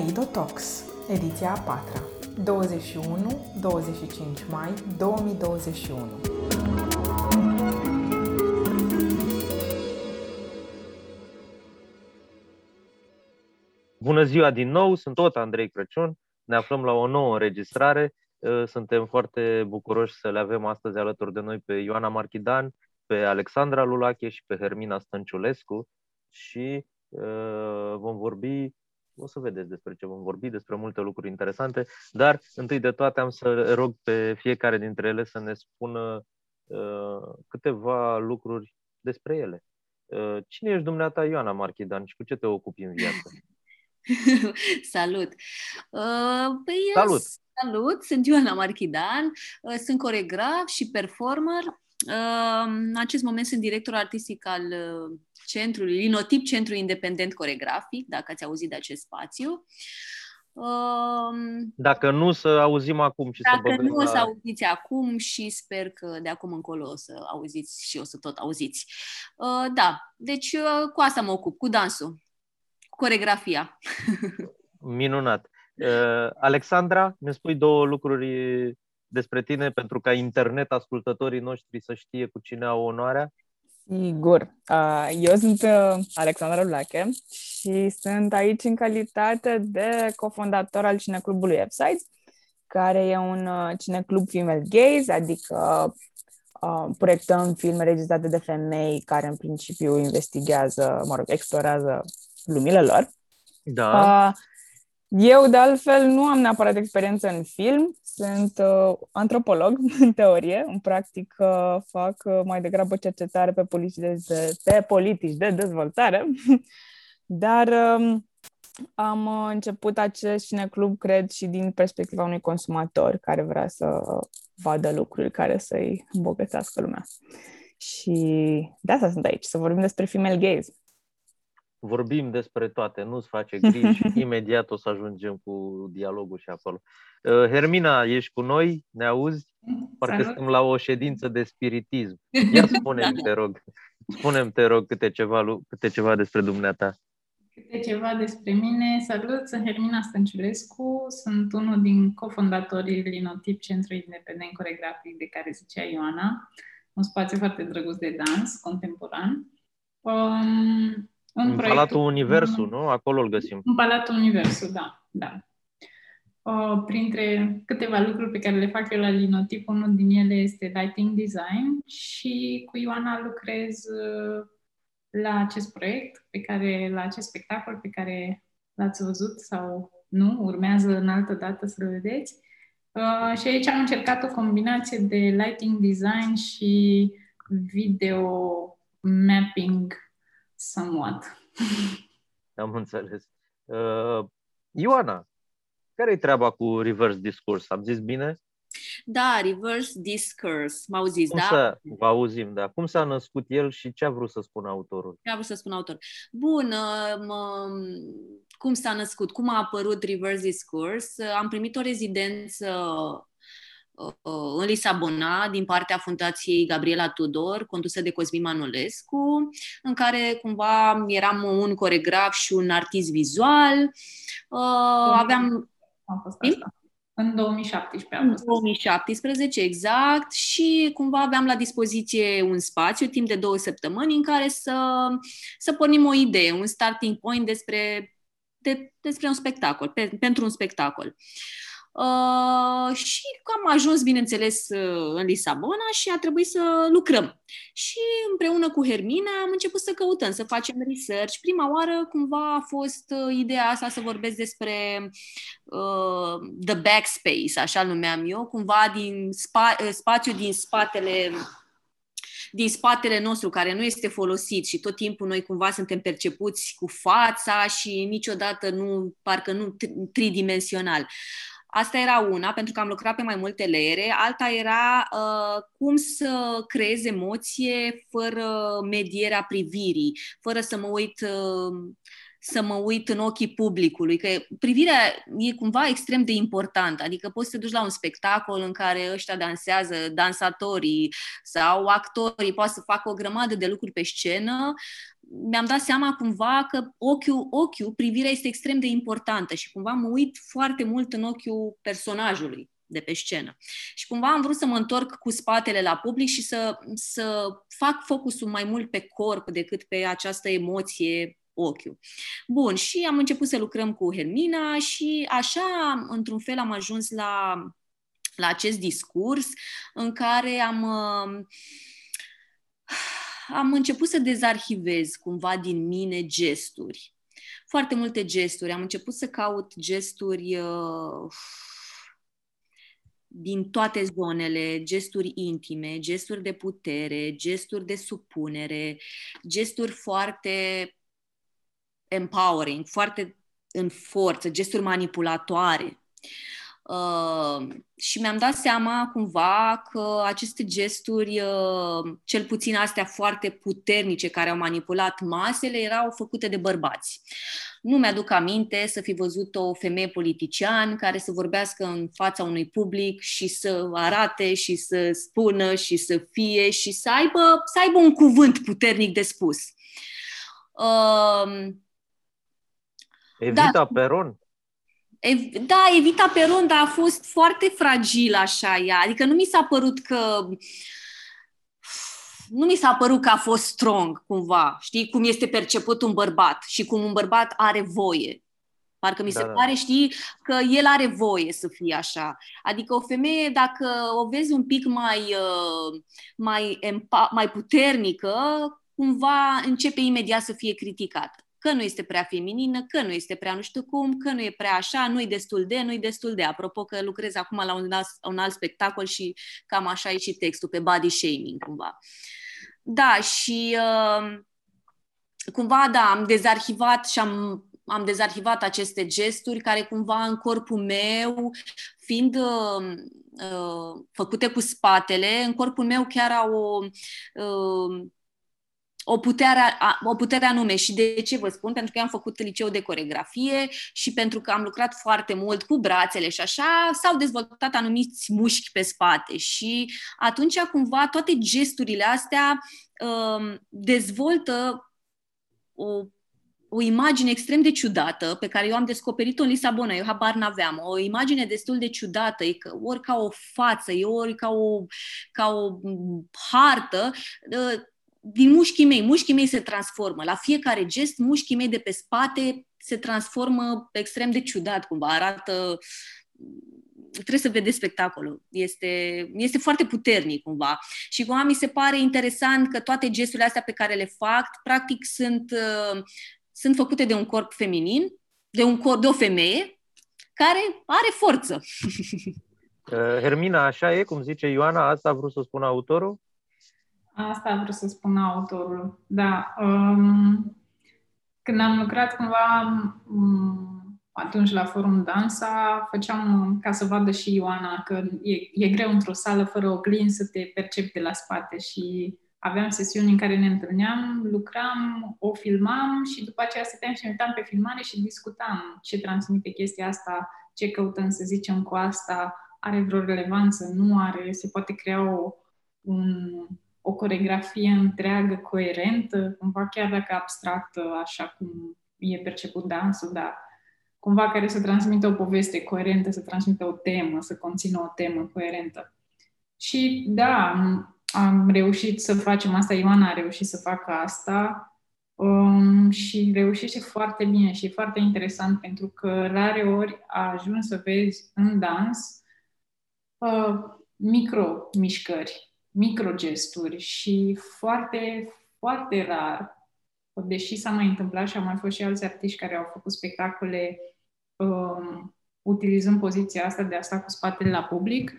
Kaleido Talks, ediția a patra, 21-25 mai 2021. Bună ziua din nou, sunt tot Andrei Crăciun, ne aflăm la o nouă înregistrare. Uh, suntem foarte bucuroși să le avem astăzi alături de noi pe Ioana Marchidan, pe Alexandra Lulache și pe Hermina Stănciulescu și uh, vom vorbi o să vedeți despre ce vom vorbi, despre multe lucruri interesante, dar întâi de toate am să rog pe fiecare dintre ele să ne spună uh, câteva lucruri despre ele. Uh, cine ești dumneata Ioana Marchidan și cu ce te ocupi în viață? salut! Uh, păi salut! Salut, sunt Ioana Marchidan, uh, sunt coregraf și performer. Uh, în acest moment sunt director artistic al uh, centrului, Linotip Centru Independent Coregrafic, dacă ați auzit de acest spațiu. Um, dacă nu, să auzim acum și dacă să nu, o să auziți acum și sper că de acum încolo o să auziți și o să tot auziți. Uh, da, deci uh, cu asta mă ocup, cu dansul, cu coregrafia. Minunat. Uh, Alexandra, ne spui două lucruri despre tine pentru ca internet ascultătorii noștri să știe cu cine au onoarea? Sigur. Eu sunt uh, Alexandra Lulache și sunt aici în calitate de cofondator al cineclubului Websites, care e un uh, cineclub female gaze, adică uh, proiectăm filme registrate de femei care în principiu investigează, mă rog, explorează lumile lor. Da. Eu, de altfel, nu am neapărat experiență în film, sunt uh, antropolog, în teorie, în practic uh, fac uh, mai degrabă cercetare pe politici de, pe politici de dezvoltare, dar uh, am uh, început acest cineclub, cred, și din perspectiva unui consumator care vrea să vadă lucruri care să-i îmbogățească lumea. Și de asta sunt aici, să vorbim despre female gaze vorbim despre toate, nu-ți face griji, imediat o să ajungem cu dialogul și acolo. Uh, Hermina, ești cu noi? Ne auzi? Parcă suntem la o ședință de spiritism. Ia spune-mi, te rog, spune te rog, câte ceva, câte ceva despre dumneata. Câte ceva despre mine. Salut, sunt Hermina Stănciulescu, sunt unul din cofondatorii Linotip, Centru Independent Coregrafic de care zicea Ioana, un spațiu foarte drăguț de dans contemporan. Um, în, în Palatul Universul, nu? Acolo îl găsim. În Palatul Universul, da. da. O, printre câteva lucruri pe care le fac eu la Linotip, unul din ele este lighting design și cu Ioana lucrez uh, la acest proiect, pe care, la acest spectacol pe care l-ați văzut sau nu, urmează în altă dată să-l vedeți. Uh, și aici am încercat o combinație de lighting design și video mapping somewhat. Am înțeles. Uh, Ioana, care e treaba cu reverse discourse? Am zis bine? Da, reverse discourse. M auziți, Cum da? Să, vă auzim, da. Cum s-a născut el și ce a vrut să spună autorul? Ce a vrut să spună autorul? Bun, uh, mă, cum s-a născut? Cum a apărut reverse discourse? Am primit o rezidență în Lisabona din partea Fundației Gabriela Tudor, condusă de Cosmin Manolescu, în care cumva eram un coregraf și un artist vizual. Aveam... În 2017. În 2017, exact. Și cumva aveam la dispoziție un spațiu, timp de două săptămâni, în care să, să pornim o idee, un starting point despre, de, despre un spectacol, pe, pentru un spectacol. Uh, Uh, și am ajuns, bineînțeles, uh, în Lisabona și a trebuit să lucrăm. Și împreună cu Hermina am început să căutăm, să facem research. Prima oară, cumva, a fost uh, ideea asta să vorbesc despre uh, the backspace, așa numeam eu, cumva din spa- spațiu din spatele din spatele nostru care nu este folosit și tot timpul noi cumva suntem percepuți cu fața și niciodată nu, parcă nu tridimensional. Asta era una, pentru că am lucrat pe mai multe leere. Alta era uh, cum să creez emoție fără medierea privirii, fără să mă uit uh, să mă uit în ochii publicului, că privirea e cumva extrem de importantă. Adică poți să te duci la un spectacol în care ăștia dansează, dansatorii sau actorii, poate să facă o grămadă de lucruri pe scenă. Mi-am dat seama cumva că ochiul, ochiul, privirea este extrem de importantă și cumva mă uit foarte mult în ochiul personajului de pe scenă. Și cumva am vrut să mă întorc cu spatele la public și să, să fac focusul mai mult pe corp decât pe această emoție ochiul. Bun, și am început să lucrăm cu Hermina și așa, într-un fel, am ajuns la, la acest discurs în care am, uh, am început să dezarhivez cumva din mine gesturi. Foarte multe gesturi. Am început să caut gesturi uh, din toate zonele, gesturi intime, gesturi de putere, gesturi de supunere, gesturi foarte empowering, foarte în forță, gesturi manipulatoare. Uh, și mi-am dat seama cumva că aceste gesturi, uh, cel puțin astea foarte puternice care au manipulat masele, erau făcute de bărbați. Nu mi-aduc aminte să fi văzut o femeie politician care să vorbească în fața unui public și să arate și să spună și să fie și să aibă, să aibă un cuvânt puternic de spus. Uh, Evita da. Peron? Da, Evita Peron, dar a fost foarte fragilă așa ea. Adică nu mi s-a părut că nu mi s-a părut că a fost strong, cumva. Știi, cum este perceput un bărbat și cum un bărbat are voie. Parcă mi se da, da. pare, știi, că el are voie să fie așa. Adică o femeie, dacă o vezi un pic mai, uh, mai, empa- mai puternică, cumva începe imediat să fie criticată că nu este prea feminină, că nu este prea nu știu cum, că nu e prea așa, nu-i destul de, nu-i destul de. Apropo că lucrez acum la un alt, un alt spectacol și cam așa e și textul, pe body shaming cumva. Da, și uh, cumva, da, am dezarhivat și am, am dezarhivat aceste gesturi care cumva în corpul meu, fiind uh, uh, făcute cu spatele, în corpul meu chiar au o... Uh, o putere, o putere anume. Și de ce vă spun? Pentru că am făcut liceu de coregrafie și pentru că am lucrat foarte mult cu brațele și așa, s-au dezvoltat anumiți mușchi pe spate. Și atunci cumva toate gesturile astea um, dezvoltă o o imagine extrem de ciudată pe care eu am descoperit-o în Lisabona, eu habar n-aveam, o imagine destul de ciudată, e că, ori ca o față, e ori ca o, ca o hartă, ă, din mușchii mei. Mușchii mei se transformă. La fiecare gest, mușchii mei de pe spate se transformă extrem de ciudat, cumva arată trebuie să vedeți spectacolul. Este, este foarte puternic cumva. Și cumva mi se pare interesant că toate gesturile astea pe care le fac, practic sunt, uh, sunt făcute de un corp feminin, de un corp de o femeie care are forță. Uh, Hermina, așa e, cum zice Ioana, asta a vrut să spună autorul? Asta vreau să spun autorul. Da. Um, când am lucrat cumva um, atunci la Forum Dansa, făceam ca să vadă și Ioana că e, e greu într-o sală fără oglin să te percepi de la spate și aveam sesiuni în care ne întâlneam, lucram, o filmam și după aceea stăteam și ne uitam pe filmare și discutam ce transmite chestia asta, ce căutăm să zicem cu asta, are vreo relevanță, nu are, se poate crea o, un, o coregrafie întreagă, coerentă, cumva chiar dacă abstractă, așa cum e perceput dansul, dar cumva care să transmită o poveste coerentă, să transmită o temă, să conțină o temă coerentă. Și da, am, am reușit să facem asta, Ioana a reușit să facă asta um, și reușește foarte bine și e foarte interesant pentru că rare ori a ajuns să vezi în dans uh, micro-mișcări microgesturi și foarte, foarte rar, deși s-a mai întâmplat și au mai fost și alți artiști care au făcut spectacole um, utilizând poziția asta de a sta cu spatele la public,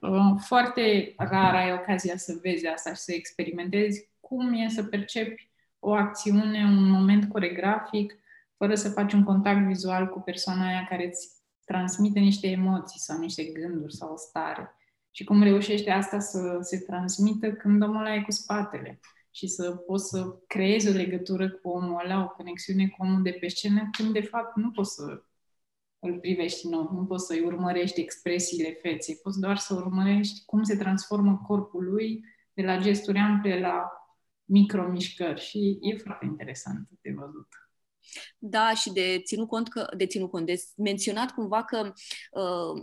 um, foarte rar ai ocazia să vezi asta și să experimentezi cum e să percepi o acțiune, un moment coregrafic, fără să faci un contact vizual cu persoana aia care îți transmite niște emoții sau niște gânduri sau o stare și cum reușește asta să se transmită când omul ăla e cu spatele. și să poți să creezi o legătură cu omul ăla, o conexiune cu omul de pe scenă, când de fapt nu poți să îl privești nou, nu poți să-i urmărești expresiile feței, poți doar să urmărești cum se transformă corpul lui de la gesturi ample la micromișcări și e foarte interesant de văzut. Da, și de ținut cont că, de ținut cont, de menționat cumva că uh,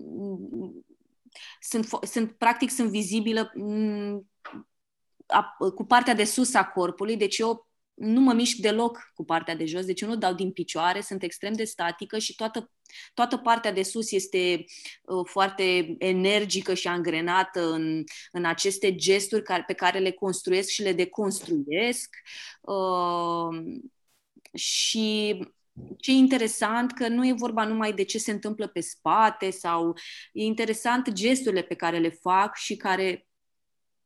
sunt, sunt, practic, sunt vizibilă mm, a, cu partea de sus a corpului, deci eu nu mă mișc deloc cu partea de jos, deci eu nu dau din picioare, sunt extrem de statică și toată, toată partea de sus este uh, foarte energică și angrenată în, în aceste gesturi care, pe care le construiesc și le deconstruiesc. Uh, și ce e interesant că nu e vorba numai de ce se întâmplă pe spate sau e interesant gesturile pe care le fac și care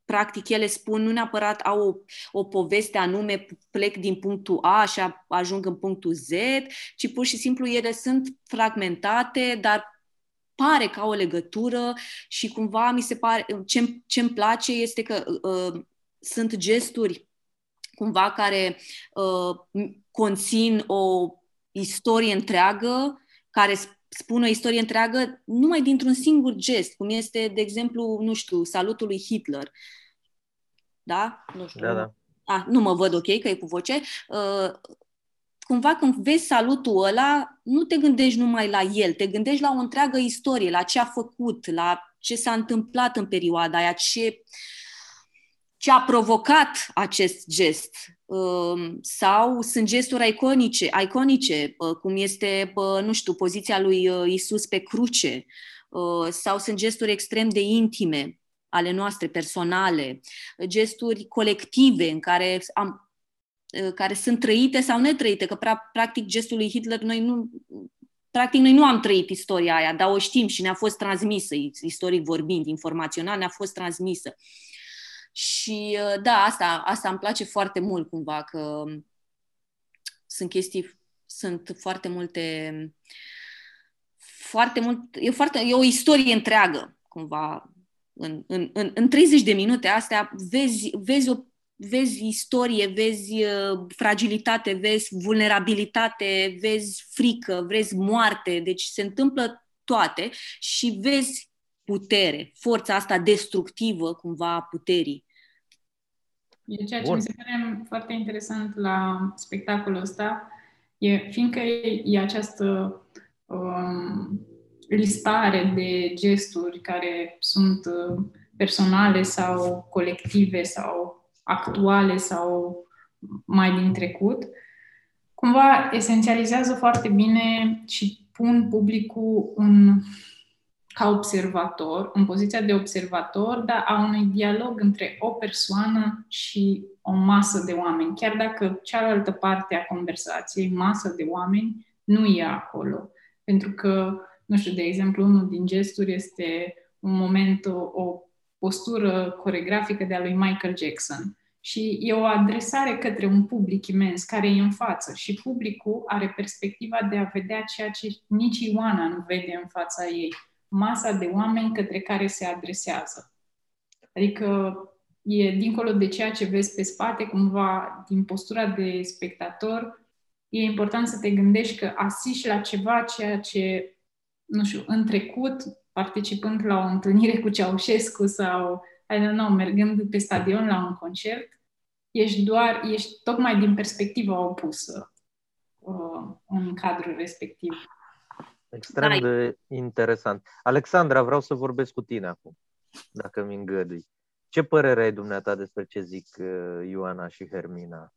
practic ele spun nu neapărat au o, o poveste anume, plec din punctul A și ajung în punctul Z, ci pur și simplu ele sunt fragmentate, dar pare ca o legătură și cumva mi se pare, ce, ce-mi place este că uh, sunt gesturi cumva care uh, conțin o istorie întreagă, care spun o istorie întreagă numai dintr-un singur gest, cum este, de exemplu, nu știu, salutul lui Hitler. Da? Nu știu. Da, da. A, nu mă văd ok, că e cu voce. Uh, cumva când vezi salutul ăla, nu te gândești numai la el, te gândești la o întreagă istorie, la ce a făcut, la ce s-a întâmplat în perioada aia, ce, ce a provocat acest gest. Um, sau sunt gesturi iconice, iconice uh, cum este, nu știu, poziția lui uh, Isus pe cruce, uh, sau sunt gesturi extrem de intime ale noastre, personale, gesturi colective în care am care sunt trăite sau netrăite, că practic gestul lui Hitler noi nu practic noi nu am trăit istoria aia, dar o știm și ne-a fost transmisă, istoric vorbind, informațional ne-a fost transmisă. Uh, și uh, da, asta, asta îmi place foarte mult cumva, că sunt chestii, sunt foarte multe, foarte mult, e, foarte, e o istorie întreagă cumva. În, în, în, în 30 de minute astea vezi, vezi o vezi istorie, vezi uh, fragilitate, vezi vulnerabilitate, vezi frică, vezi moarte, deci se întâmplă toate și vezi putere, forța asta destructivă cumva a puterii. E ceea ce Bun. mi se pare foarte interesant la spectacolul ăsta, e, fiindcă e, e această um, listare de gesturi care sunt uh, personale sau colective sau actuale sau mai din trecut, cumva esențializează foarte bine și pun publicul în ca observator, în poziția de observator, dar a unui dialog între o persoană și o masă de oameni, chiar dacă cealaltă parte a conversației, masă de oameni, nu e acolo. Pentru că, nu știu, de exemplu, unul din gesturi este un moment, o, o postură coregrafică de a lui Michael Jackson. Și e o adresare către un public imens care e în față și publicul are perspectiva de a vedea ceea ce nici Ioana nu vede în fața ei masa de oameni către care se adresează. Adică e dincolo de ceea ce vezi pe spate, cumva din postura de spectator, e important să te gândești că asiși la ceva ceea ce, nu știu, în trecut, participând la o întâlnire cu Ceaușescu sau, I don't know, mergând pe stadion la un concert, ești doar, ești tocmai din perspectiva opusă uh, în cadrul respectiv. Extrem da. de interesant. Alexandra, vreau să vorbesc cu tine acum, dacă mi îngădui. Ce părere ai dumneata despre ce zic uh, Ioana și Hermina?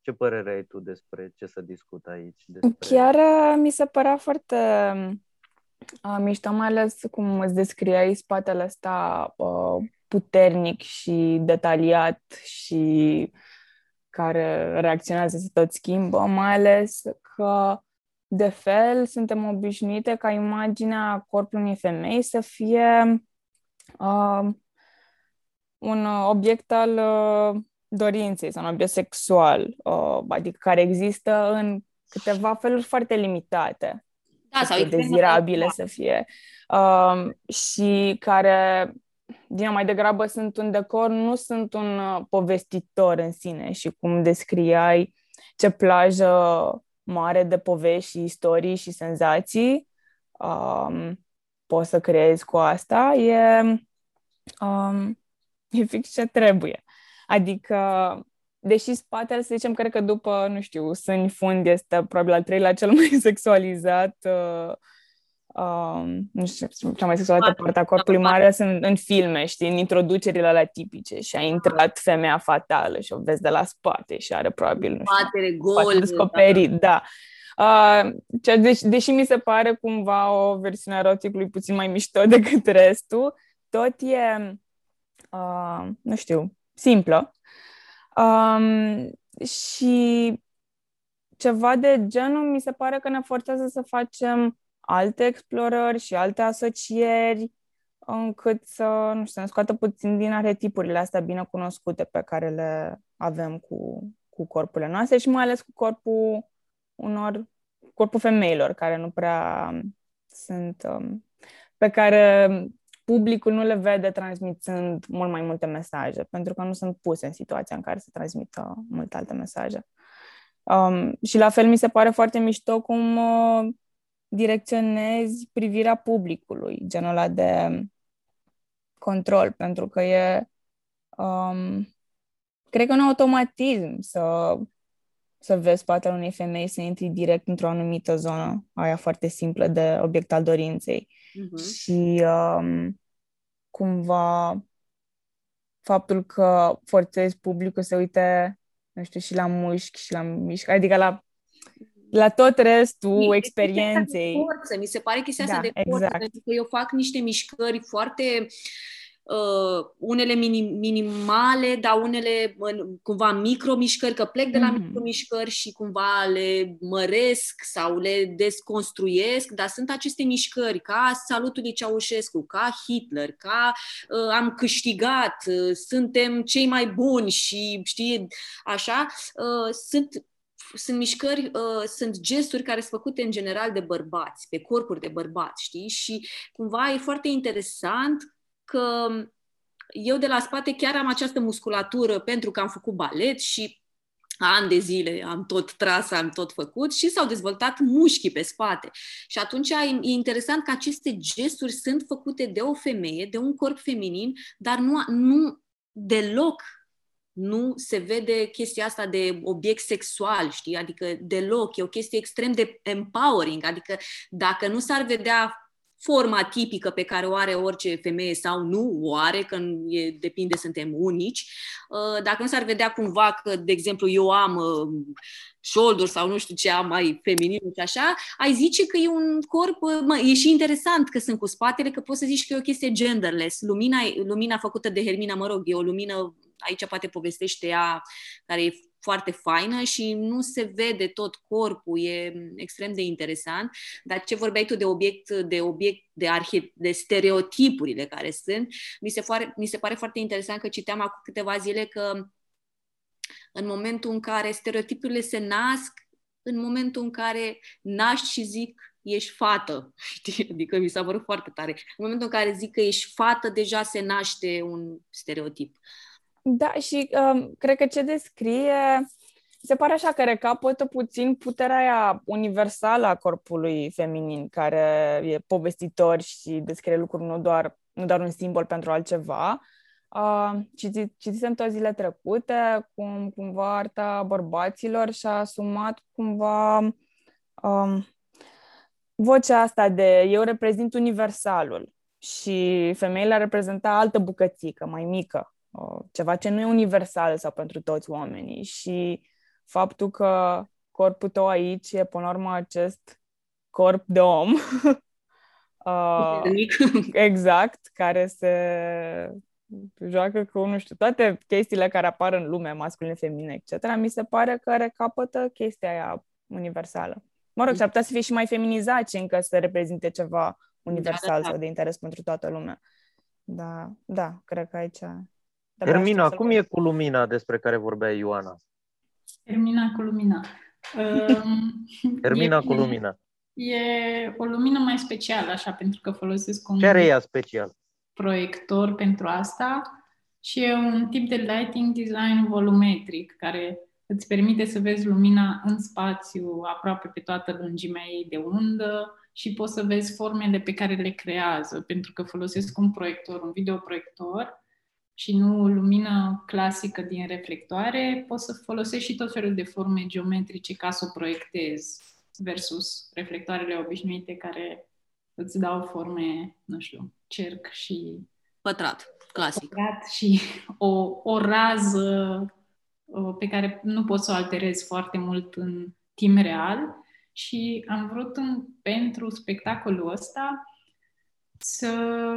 Ce părere ai tu despre ce să discut aici? Despre... Chiar uh, mi se părea foarte uh, mișto, mai ales cum îți descriai spatele ăsta uh, puternic și detaliat și care reacționează, să tot schimbă, mai ales că de fel, suntem obișnuite ca imaginea corpului unei femei să fie uh, un obiect al uh, dorinței sau un obiect sexual, uh, adică care există în câteva feluri foarte limitate. Da, sau dezirabile să fie. Uh, și care Dina mai degrabă sunt un decor, nu sunt un uh, povestitor în sine și cum descriai ce plajă mare de povești și istorii și senzații um, poți să creezi cu asta, e, um, e fix ce trebuie. Adică, deși spatele, să zicem, cred că după, nu știu, sâni fund este probabil al treilea cel mai sexualizat uh, um, nu știu, cea mai sexualizată parte a corpului mare sunt în filme, știi, în introducerile la tipice și a intrat femeia fatală și o vezi de la spate și are probabil, nu știu, Spatele gol. descoperit, da. da. Uh, ce, deci, deși mi se pare cumva o versiune a eroticului puțin mai mișto decât restul, tot e, uh, nu știu, simplă. Um, și ceva de genul mi se pare că ne forțează să facem alte explorări și alte asocieri încât să, nu știu, să ne scoată puțin din arhetipurile astea bine cunoscute pe care le avem cu, cu corpurile noastre și mai ales cu corpul unor, corpul femeilor care nu prea sunt, um, pe care publicul nu le vede transmițând mult mai multe mesaje, pentru că nu sunt puse în situația în care să transmită multe alte mesaje. Um, și la fel mi se pare foarte mișto cum uh, direcționezi privirea publicului, genul ăla de control, pentru că e, um, cred că un automatism să, să vezi spatele unei femei, să intri direct într-o anumită zonă, aia foarte simplă de obiect al dorinței. Uh-huh. Și um, cumva faptul că forțezi publicul să uite, nu știu, și la mușchi și la mișcare, adică la la tot restul mi experienței. Forță. Mi se pare chestia da, asta de forță, exact. pentru că eu fac niște mișcări foarte uh, unele minim, minimale, dar unele cumva micromișcări, că plec de la mm-hmm. micromișcări și cumva le măresc sau le desconstruiesc, dar sunt aceste mișcări ca salutul lui Ceaușescu, ca Hitler, ca uh, am câștigat, uh, suntem cei mai buni și știi, așa, uh, sunt sunt mișcări, uh, sunt gesturi care sunt făcute în general de bărbați, pe corpuri de bărbați, știi? Și cumva e foarte interesant că eu de la spate chiar am această musculatură pentru că am făcut balet și ani de zile am tot tras, am tot făcut și s-au dezvoltat mușchii pe spate. Și atunci e interesant că aceste gesturi sunt făcute de o femeie, de un corp feminin, dar nu, nu deloc nu se vede chestia asta de obiect sexual, știi? Adică deloc, e o chestie extrem de empowering, adică dacă nu s-ar vedea forma tipică pe care o are orice femeie sau nu o are, că e, depinde, suntem unici. Uh, dacă nu s-ar vedea cumva că, de exemplu, eu am uh, shoulder sau nu știu ce am mai feminin și așa, ai zice că e un corp, uh, mă, e și interesant că sunt cu spatele, că poți să zici că e o chestie genderless. Lumina, lumina făcută de Hermina, mă rog, e o lumină aici poate povestește ea, care e foarte faină și nu se vede tot corpul, e extrem de interesant. Dar ce vorbeai tu de obiect, de obiect, de, arhe, de stereotipurile care sunt, mi se, foare, mi se pare foarte interesant că citeam acum câteva zile că în momentul în care stereotipurile se nasc, în momentul în care naști și zic ești fată, știi? Adică mi s-a părut foarte tare. În momentul în care zic că ești fată, deja se naște un stereotip. Uh, da, și um, cred că ce descrie se pare așa că recapătă puțin puterea aia universală a corpului feminin, care e povestitor și descrie lucruri nu doar, nu doar un simbol pentru altceva. Uh, citi, citisem tot zile trecute cum cumva arta bărbaților și-a asumat cumva um, vocea asta de eu reprezint universalul și femeile reprezenta altă bucățică mai mică ceva ce nu e universal sau pentru toți oamenii și faptul că corpul tău aici e până la urmă acest corp de om uh, exact, care se joacă cu, nu știu, toate chestiile care apar în lume, masculine, feminine, etc., mi se pare că recapătă chestia aia universală. Mă rog, s-ar putea să fie și mai feminizat și încă să reprezinte ceva universal da, da, da. sau de interes pentru toată lumea. Da, da, cred că aici dar Hermina, cum e cu lumina despre care vorbea Ioana? Hermina cu lumina. Um, Hermina e, cu lumina. E o lumină mai specială, așa, pentru că folosesc un... Ce are ea special? proiector pentru asta și e un tip de lighting design volumetric care îți permite să vezi lumina în spațiu aproape pe toată lungimea ei de undă și poți să vezi formele pe care le creează, pentru că folosesc un proiector, un videoproiector și nu lumină clasică din reflectoare, poți să folosești și tot felul de forme geometrice ca să o proiectezi versus reflectoarele obișnuite care îți dau forme, nu știu, cerc și... Pătrat, clasic. Pătrat și o, o rază pe care nu poți să o alterezi foarte mult în timp real și am vrut în, pentru spectacolul ăsta să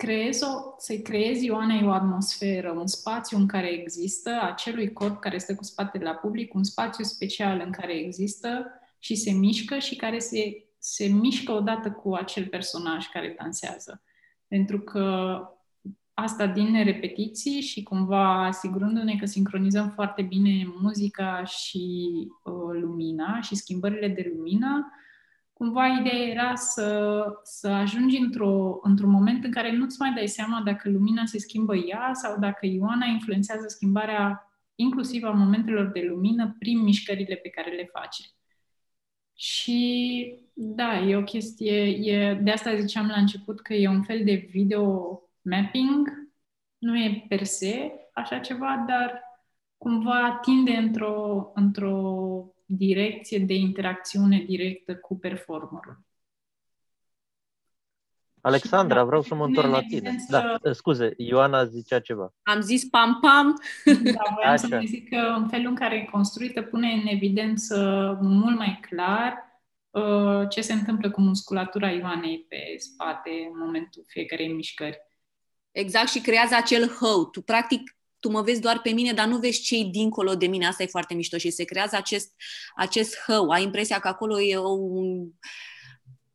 creez o, să-i creezi Ioanei o atmosferă, un spațiu în care există acelui corp care stă cu spatele la public, un spațiu special în care există și se mișcă și care se, se mișcă odată cu acel personaj care dansează. Pentru că asta din repetiții și cumva asigurându-ne că sincronizăm foarte bine muzica și uh, lumina și schimbările de lumină, cumva ideea era să, să ajungi într-o, într-un moment în care nu-ți mai dai seama dacă lumina se schimbă ea sau dacă Ioana influențează schimbarea inclusiv a momentelor de lumină prin mișcările pe care le face. Și da, e o chestie, e, de asta ziceam la început că e un fel de video mapping, nu e per se așa ceva, dar cumva tinde într-o, într-o direcție de interacțiune directă cu performerul. Alexandra, da, vreau să mă întorc la tine. Da, scuze, Ioana zicea ceva. Am zis pam-pam. Da, voiam să vă zic că în felul în care e construită pune în evidență mult mai clar uh, ce se întâmplă cu musculatura Ioanei pe spate în momentul fiecarei mișcări. Exact, și creează acel hău. Tu, practic, tu mă vezi doar pe mine, dar nu vezi cei dincolo de mine. Asta e foarte mișto și se creează acest, acest hău. Ai impresia că acolo e un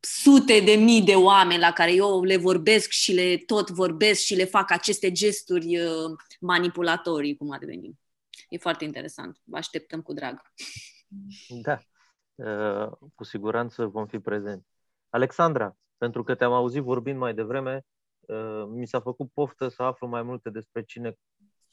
sute de mii de oameni la care eu le vorbesc și le tot vorbesc și le fac aceste gesturi uh, manipulatorii, cum ar veni. E foarte interesant. Vă așteptăm cu drag. Da, uh, cu siguranță vom fi prezenți. Alexandra, pentru că te-am auzit vorbind mai devreme, uh, mi s-a făcut poftă să aflu mai multe despre cine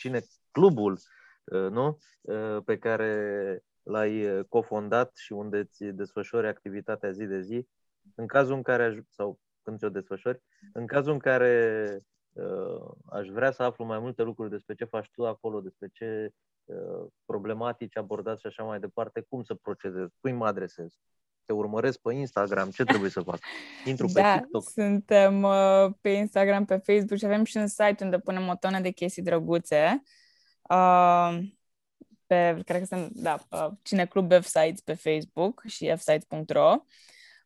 cine clubul uh, nu? Uh, pe care l-ai uh, cofondat și unde îți desfășori activitatea zi de zi, în cazul în care, sau când ți-o desfășori, în cazul în care uh, aș vrea să aflu mai multe lucruri despre ce faci tu acolo, despre ce uh, problematici abordați și așa mai departe, cum să procedez, cui mă adresez? Te urmăresc pe Instagram, ce trebuie să fac? Intru pe da, TikTok? suntem uh, pe Instagram, pe Facebook și avem și un site unde punem o tonă de chestii drăguțe. Uh, pe, cred că sunt, da, uh, Cineclub Websites pe Facebook și fsites.ro.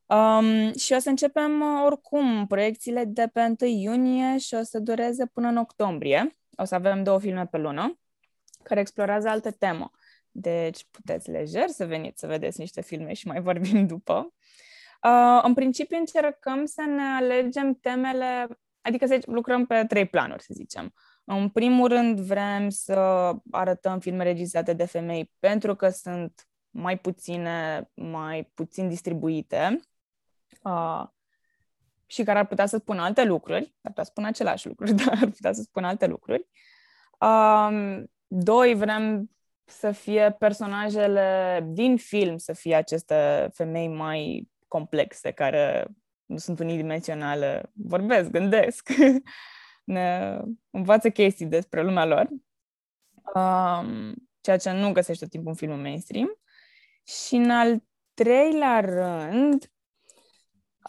Um, și o să începem uh, oricum proiecțiile de pe 1 iunie și o să dureze până în octombrie. O să avem două filme pe lună care explorează alte temă. Deci puteți lejer să veniți să vedeți niște filme și mai vorbim după. Uh, în principiu încercăm să ne alegem temele, adică să lucrăm pe trei planuri, să zicem. În primul rând vrem să arătăm filme regizate de femei pentru că sunt mai puține, mai puțin distribuite uh, și care ar putea să spună alte lucruri, ar putea să spună același lucruri, dar ar putea să spună alte lucruri. Uh, doi, vrem să fie personajele din film, să fie aceste femei mai complexe, care nu sunt unidimensionale, vorbesc, gândesc, ne învață chestii despre lumea lor, um, ceea ce nu găsești tot timpul în filmul mainstream. Și în al treilea rând,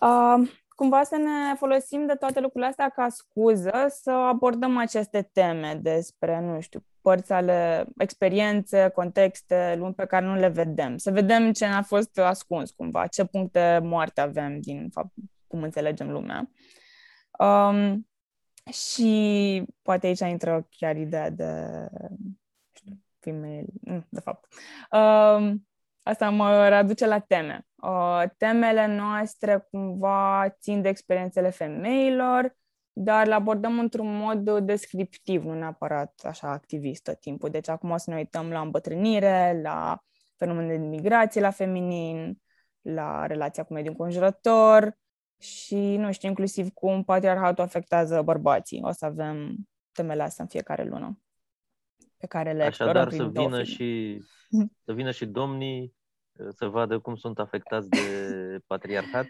uh, cumva să ne folosim de toate lucrurile astea ca scuză să abordăm aceste teme despre, nu știu, părți ale experiențe, contexte, lumi pe care nu le vedem. Să vedem ce ne-a fost ascuns cumva, ce puncte moarte avem din fapt, cum înțelegem lumea. Um, și poate aici intră chiar ideea de știu, female, mm, de fapt. Um, asta mă readuce la teme. Uh, temele noastre cumva țin de experiențele femeilor, dar le abordăm într-un mod descriptiv, nu neapărat așa activist tot timpul. Deci acum o să ne uităm la îmbătrânire, la fenomenul de migrație la feminin, la relația cu mediul înconjurător, și, nu știu, inclusiv cum patriarhatul afectează bărbații. O să avem temele astea în fiecare lună pe care le Așadar să vină, și, să vină și domnii să vadă cum sunt afectați de patriarhat,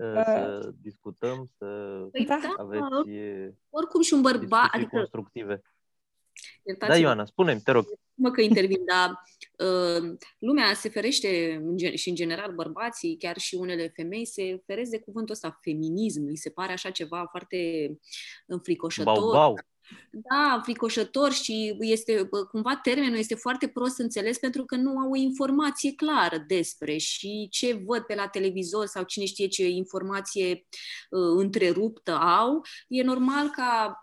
să discutăm, să păi da, aveți oricum și un bărbat, adică constructive. Da, Ioana, spune te rog. Mă că intervin, dar uh, lumea se ferește în, și în general bărbații, chiar și unele femei se feresc de cuvântul ăsta feminism. Îi se pare așa ceva foarte înfricoșător. Bau, bau. Da, fricoșător și este cumva termenul este foarte prost înțeles pentru că nu au o informație clară despre și ce văd pe la televizor sau cine știe ce informație uh, întreruptă au. E normal ca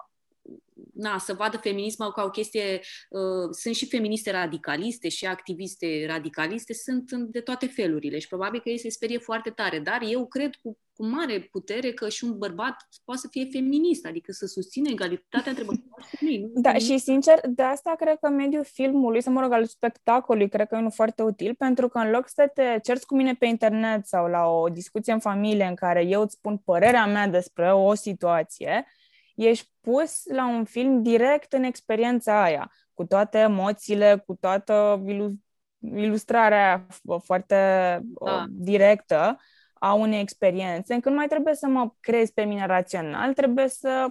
na, să vadă feminismul ca o chestie, uh, sunt și feministe radicaliste și activiste radicaliste, sunt de toate felurile și probabil că ei se sperie foarte tare, dar eu cred cu, cu mare putere că și un bărbat poate să fie feminist, adică să susțină egalitatea între bărbați și femei. Da, și sincer, de asta cred că mediul filmului, să mă rog, al spectacolului, cred că e unul foarte util, pentru că în loc să te cerți cu mine pe internet sau la o discuție în familie în care eu îți spun părerea mea despre o situație, ești pus la un film direct în experiența aia, cu toate emoțiile, cu toată ilustrarea foarte da. directă a unei experiențe, încât nu mai trebuie să mă crezi pe mine rațional, trebuie să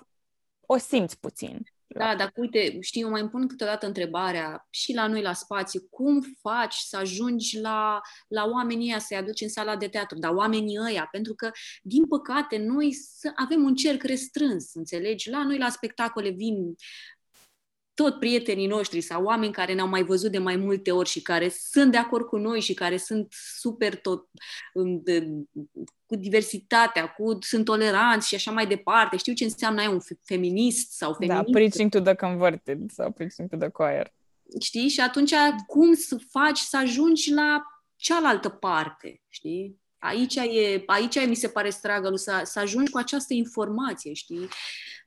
o simți puțin. Da, dar uite, știi, eu mai îmi pun câteodată întrebarea și la noi la spațiu, cum faci să ajungi la, la oamenii ăia, să-i aduci în sala de teatru, dar oamenii ăia, pentru că, din păcate, noi să avem un cerc restrâns, înțelegi? La noi la spectacole vin tot prietenii noștri sau oameni care ne-au mai văzut de mai multe ori și care sunt de acord cu noi și care sunt super tot cu diversitatea, cu sunt toleranți și așa mai departe. Știu ce înseamnă ai un feminist sau da, feminist. Da, preaching to the converted sau preaching to the choir. Știi? Și atunci cum să faci să ajungi la cealaltă parte, știi? Aici e, aici mi se pare stragă să, să ajungi cu această informație, știi?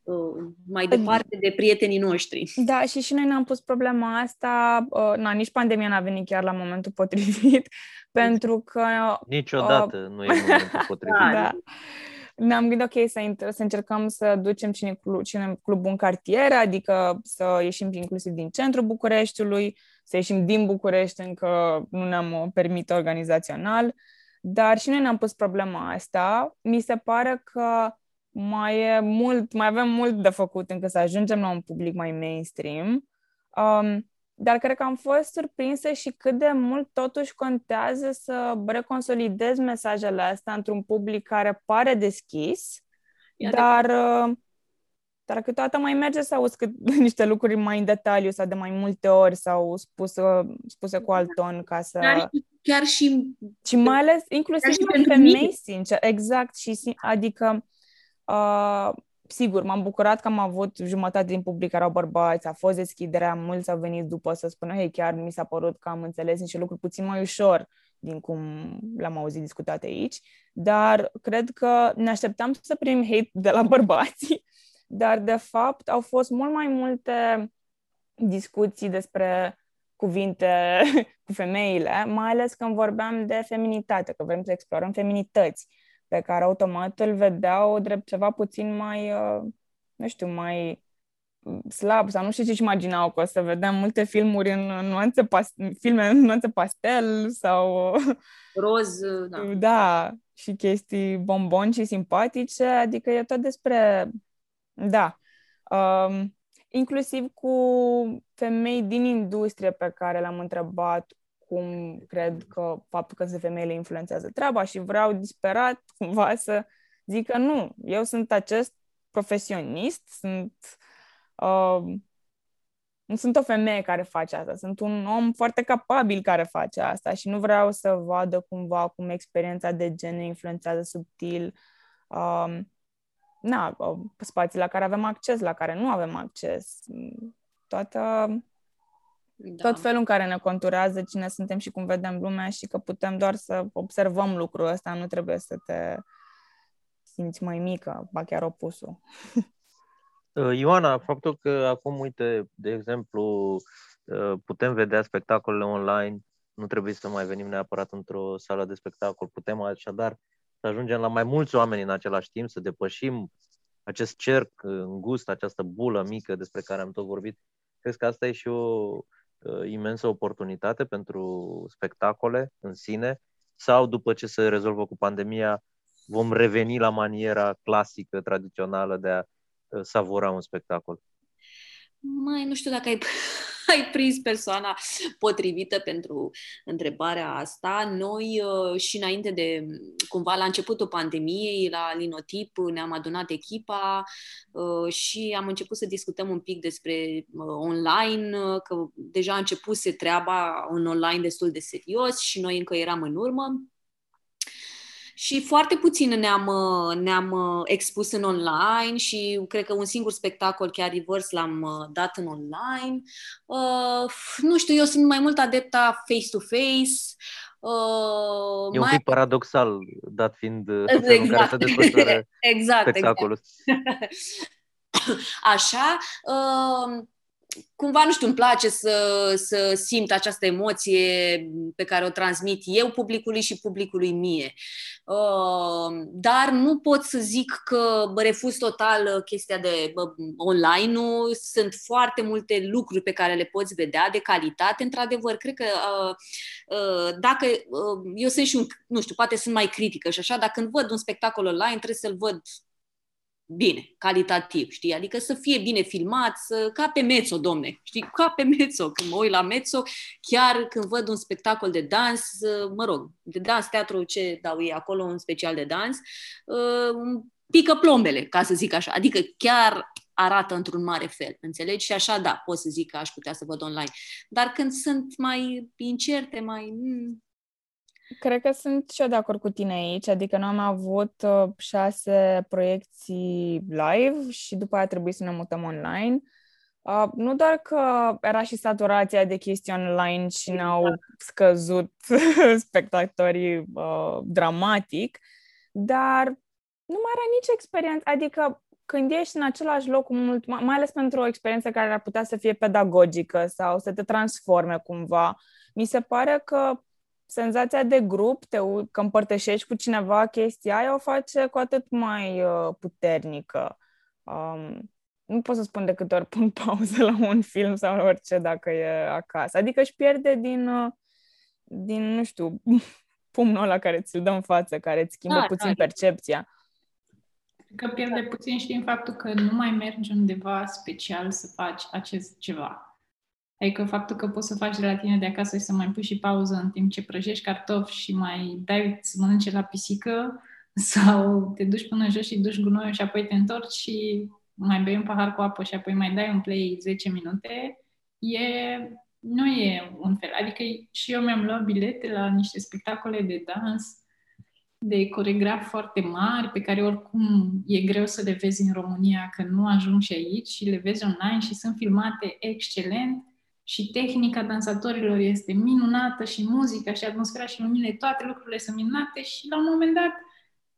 Uh, mai departe de prietenii noștri. Da, și și noi ne-am pus problema asta, uh, na, nici pandemia n-a venit chiar la momentul potrivit, pentru că... Niciodată uh, nu e momentul potrivit. da. Ne-am gândit, ok, să, inter- să încercăm să ducem cine, club, cine club în cartier, adică să ieșim inclusiv din centrul Bucureștiului, să ieșim din București, încă nu ne-am permit organizațional, dar și noi ne-am pus problema asta. Mi se pare că mai e mult, mai avem mult de făcut încât să ajungem la un public mai mainstream. Um, dar cred că am fost surprinsă și cât de mult totuși contează să reconsolidez mesajele astea într-un public care pare deschis, Ia dar, de... Uh, dar câteodată mai merge să auzi cât, niște lucruri mai în detaliu sau de mai multe ori sau spuse, spuse cu alt ton ca să... Chiar, chiar și... Și mai ales, inclusiv pentru femei, sincer, exact, și adică Uh, sigur, m-am bucurat că am avut jumătate din public care erau bărbați, a fost deschiderea, mulți au venit după să spună, hei, chiar mi s-a părut că am înțeles niște lucruri puțin mai ușor din cum l-am auzit discutate aici, dar cred că ne așteptam să primim hate de la bărbați, dar de fapt au fost mult mai multe discuții despre cuvinte cu femeile, mai ales când vorbeam de feminitate, că vrem să explorăm feminități pe care automat îl vedeau drept ceva puțin mai, uh, nu știu, mai slab sau nu știu ce-și imaginau că o să vedem multe filmuri în nuanțe pas- filme în nuanțe pastel sau roz, da. da, și chestii bombon și simpatice, adică e tot despre da. Um, inclusiv cu femei din industrie pe care le-am întrebat cum cred că faptul că sunt femeile influențează treaba și vreau disperat cumva să zic că nu, eu sunt acest profesionist, sunt uh, nu sunt o femeie care face asta, sunt un om foarte capabil care face asta și nu vreau să vadă cumva cum experiența de gen influențează subtil. Uh, na, uh, spații la care avem acces, la care nu avem acces. Toată da. tot felul în care ne conturează cine suntem și cum vedem lumea și că putem doar să observăm lucrul ăsta, nu trebuie să te simți mai mică, ba chiar opusul. Uh, Ioana, faptul că acum, uite, de exemplu, uh, putem vedea spectacolele online, nu trebuie să mai venim neapărat într-o sală de spectacol, putem așadar să ajungem la mai mulți oameni în același timp, să depășim acest cerc îngust, această bulă mică despre care am tot vorbit. Cred că asta e și o uh, imensă oportunitate pentru spectacole în sine sau după ce se rezolvă cu pandemia vom reveni la maniera clasică, tradițională de a uh, savura un spectacol? Mai nu știu dacă ai ai prins persoana potrivită pentru întrebarea asta. Noi uh, și înainte de, cumva la începutul pandemiei, la Linotip, ne-am adunat echipa uh, și am început să discutăm un pic despre uh, online, că deja a început se treaba în online destul de serios și noi încă eram în urmă și foarte puțin ne-am, uh, ne-am uh, expus în online și cred că un singur spectacol, chiar Reverse, l-am uh, dat în online. Uh, nu știu, eu sunt mai mult adepta face-to-face. Uh, e mai... un pic paradoxal, dat fiind exact. în care se desfășoară exact, spectacolul. Exact. Așa, uh, cumva, nu știu, îmi place să, să simt această emoție pe care o transmit eu publicului și publicului mie. Uh, dar nu pot să zic că refuz total chestia de online. Nu sunt foarte multe lucruri pe care le poți vedea de calitate. Într-adevăr, cred că uh, uh, dacă eu sunt și un, nu știu, poate sunt mai critică și așa, dar când văd un spectacol online, trebuie să-l văd bine, calitativ, știi? Adică să fie bine filmat, să, ca pe Mezzo, domne, știi? Ca pe Mezzo. Când mă uit la Mezzo, chiar când văd un spectacol de dans, mă rog, de dans, teatru, ce dau ei acolo, un special de dans, uh, pică plombele, ca să zic așa. Adică chiar arată într-un mare fel, înțelegi? Și așa, da, pot să zic că aș putea să văd online. Dar când sunt mai incerte, mai... Mm, Cred că sunt și eu de acord cu tine aici, adică noi am avut uh, șase proiecții live și după aia trebuie să ne mutăm online. Uh, nu doar că era și saturația de chestii online și ne-au exact. scăzut spectatorii uh, dramatic, dar nu mai era nici experiență, adică când ești în același loc mult, mai ales pentru o experiență care ar putea să fie pedagogică sau să te transforme cumva, mi se pare că senzația de grup, te, că împărtășești cu cineva chestia aia, o face cu atât mai uh, puternică. Um, nu pot să spun de câte ori pun pauză la un film sau orice dacă e acasă. Adică își pierde din, uh, din nu știu, pumnul ăla care ți-l dă în față, care îți schimbă da, puțin da. percepția. Că pierde puțin și din faptul că nu mai mergi undeva special să faci acest ceva. Adică faptul că poți să faci de la tine de acasă și să mai pui și pauză în timp ce prăjești cartofi și mai dai să mănânce la pisică sau te duci până jos și duci gunoiul și apoi te întorci și mai bei un pahar cu apă și apoi mai dai un play 10 minute, e, nu e un fel. Adică și eu mi-am luat bilete la niște spectacole de dans de coregraf foarte mari, pe care oricum e greu să le vezi în România, că nu ajung și aici și le vezi online și sunt filmate excelent și tehnica dansatorilor este minunată și muzica și atmosfera și luminile, toate lucrurile sunt minunate și la un moment dat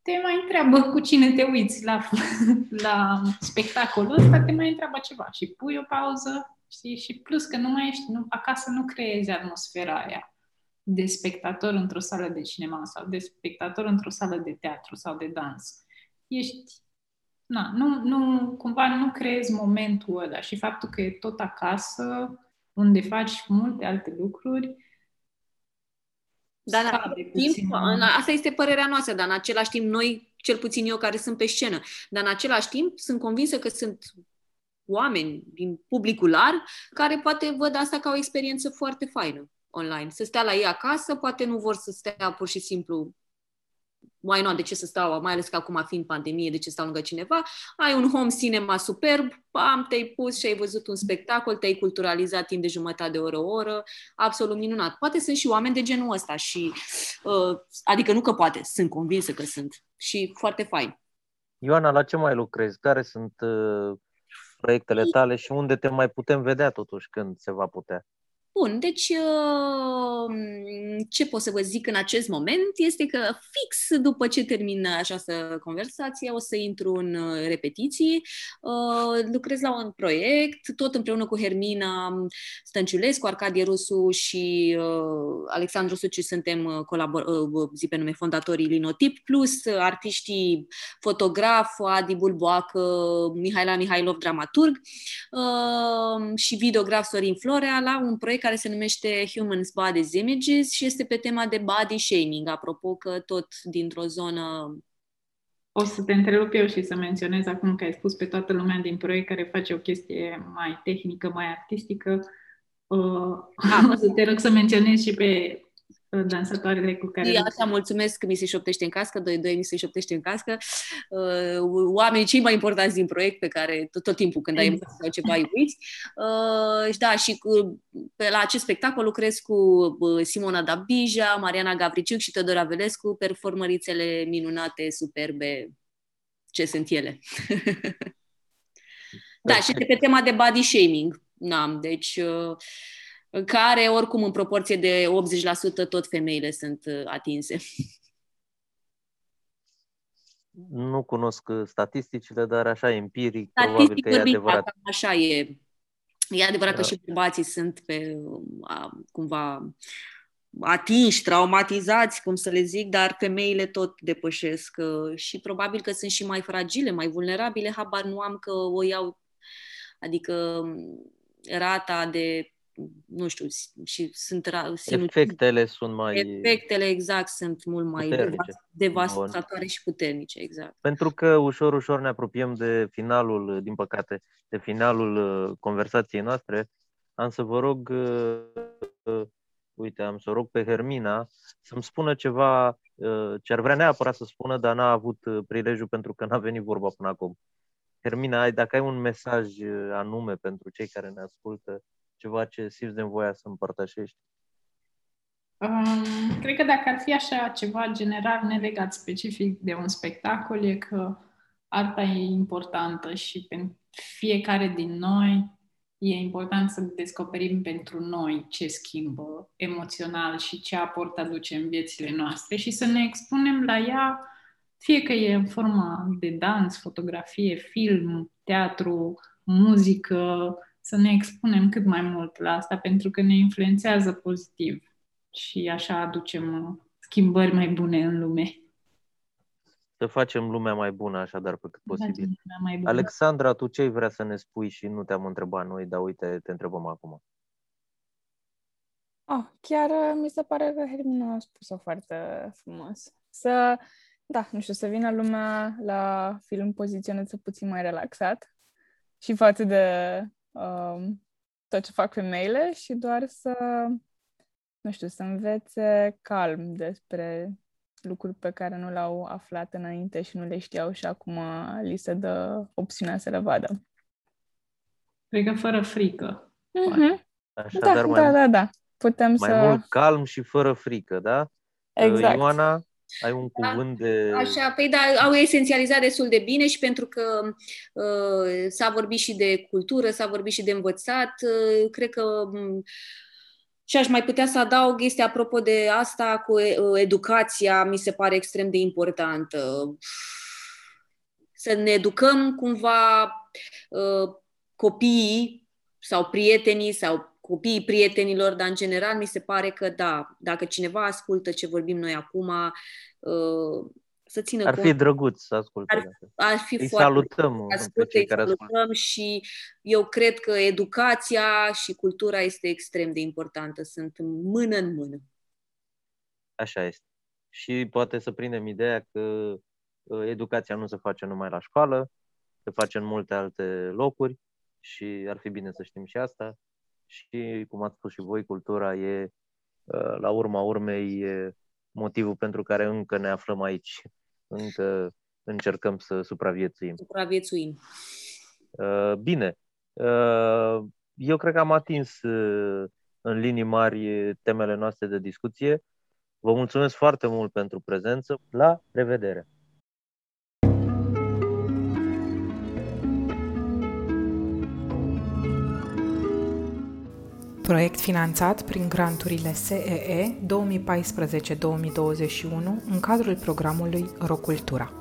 te mai întreabă cu cine te uiți la, la spectacolul ăsta, te mai întreabă ceva și pui o pauză știi? și plus că nu mai ești, nu, acasă nu creezi atmosfera aia de spectator într-o sală de cinema sau de spectator într-o sală de teatru sau de dans. Ești na, nu, nu, cumva nu creezi momentul ăla și faptul că e tot acasă unde faci multe alte lucruri. Dar în același timp, în, asta este părerea noastră, dar în același timp noi, cel puțin eu care sunt pe scenă, dar în același timp sunt convinsă că sunt oameni din publicul larg care poate văd asta ca o experiență foarte faină online. Să stea la ei acasă, poate nu vor să stea pur și simplu why not, de ce să stau, mai ales că acum fiind pandemie, de ce stau lângă cineva, ai un home cinema superb, pam, te-ai pus și ai văzut un spectacol, te-ai culturalizat timp de jumătate de oră, o oră, absolut minunat. Poate sunt și oameni de genul ăsta și, uh, adică nu că poate, sunt convinsă că sunt și foarte fain. Ioana, la ce mai lucrezi? Care sunt uh, proiectele tale și unde te mai putem vedea totuși când se va putea? Bun, deci uh, ce pot să vă zic în acest moment este că fix după ce termin această conversație o să intru în uh, repetiții, uh, lucrez la un proiect, tot împreună cu Hermina Stănciulescu, Arcadie Rusu și Alexandru Suciu suntem colabor- zi pe nume fondatorii Linotip, plus artiștii fotograf, Adi Bulboacă, Mihaila Mihailov, dramaturg și videograf Sorin Florea la un proiect care se numește Humans Bodies Images și este pe tema de body shaming, apropo că tot dintr-o zonă o să te întrerup eu și să menționez acum că ai spus pe toată lumea din proiect care face o chestie mai tehnică, mai artistică. Uh, o să te rog să menționezi și pe dansatoarele cu care... Eu așa mulțumesc că mi se șoptește în cască, doi doi mi se șoptește în cască. Uh, oamenii cei mai importanți din proiect pe care tot, tot timpul când exact. ai sau ceva îi uiți. Uh, da, și cu, pe, la acest spectacol lucrez cu uh, Simona Dabija, Mariana Gavriciuc și Teodora Velescu, performărițele minunate, superbe, ce sunt ele. da, și pe tema de body shaming. Da, deci... Uh, în care, oricum, în proporție de 80% tot femeile sunt uh, atinse. Nu cunosc uh, statisticile, dar așa empiric, Statistic probabil că e adevărat. Așa e. E adevărat da. că și bărbații sunt pe, cumva atinși, traumatizați, cum să le zic, dar femeile tot depășesc uh, și probabil că sunt și mai fragile, mai vulnerabile, habar nu am că o iau, adică rata de nu știu, și sunt sinucid. Efectele sunt mai... Efectele, exact, sunt mult mai puternice. devastatoare și puternice, exact. Pentru că ușor, ușor ne apropiem de finalul, din păcate, de finalul uh, conversației noastre, am să vă rog, uh, uite, am să rog pe Hermina să-mi spună ceva uh, ce ar vrea neapărat să spună, dar n-a avut prilejul pentru că n-a venit vorba până acum. Hermina, ai, dacă ai un mesaj anume pentru cei care ne ascultă, ceva ce simți nevoia să împărtășești? Um, cred că dacă ar fi așa ceva general, nelegat specific de un spectacol, e că arta e importantă și pentru fiecare din noi e important să descoperim pentru noi ce schimbă emoțional și ce aport aduce în viețile noastre și să ne expunem la ea, fie că e în forma de dans, fotografie, film, teatru, muzică, să ne expunem cât mai mult la asta, pentru că ne influențează pozitiv și așa aducem uh, schimbări mai bune în lume. Să facem lumea mai bună, așadar, pe cât posibil. Alexandra, tu ce vrea să ne spui și nu te-am întrebat noi, dar uite, te întrebăm acum. Oh, chiar uh, mi se pare că Hermina a spus-o foarte frumos. Să, da, nu știu, să vină lumea la film poziționat puțin mai relaxat și față de um, tot ce fac femeile și doar să, nu știu, să învețe calm despre lucruri pe care nu le-au aflat înainte și nu le știau și acum li se dă opțiunea să le vadă. Cred că fără frică. Mm-hmm. da, da, mai, da, da. Putem mai să... mult calm și fără frică, da? Exact. Ioana, ai un da. cuvânt de... Așa, păi da, au esențializat destul de bine și pentru că uh, s-a vorbit și de cultură, s-a vorbit și de învățat, uh, cred că um, și aș mai putea să adaug, este apropo de asta cu uh, educația, mi se pare extrem de importantă. Să ne educăm cumva uh, copiii sau prietenii sau copiii prietenilor, dar în general mi se pare că da, dacă cineva ascultă ce vorbim noi acum, uh, să țină ar cont. fi drăguț să asculte. Ar, ar fi îi foarte salutăm asculte, cei care salutăm ascultă. și eu cred că educația și cultura este extrem de importantă. Sunt mână în mână. Așa este. Și poate să prindem ideea că uh, educația nu se face numai la școală, se face în multe alte locuri și ar fi bine să știm și asta și, cum ați spus și voi, cultura e, uh, la urma urmei, e motivul pentru care încă ne aflăm aici. Încă încercăm să supraviețuim. Supraviețuim. Uh, bine. Uh, eu cred că am atins în linii mari temele noastre de discuție. Vă mulțumesc foarte mult pentru prezență. La revedere! Proiect finanțat prin granturile SEE 2014-2021 în cadrul programului Rocultura.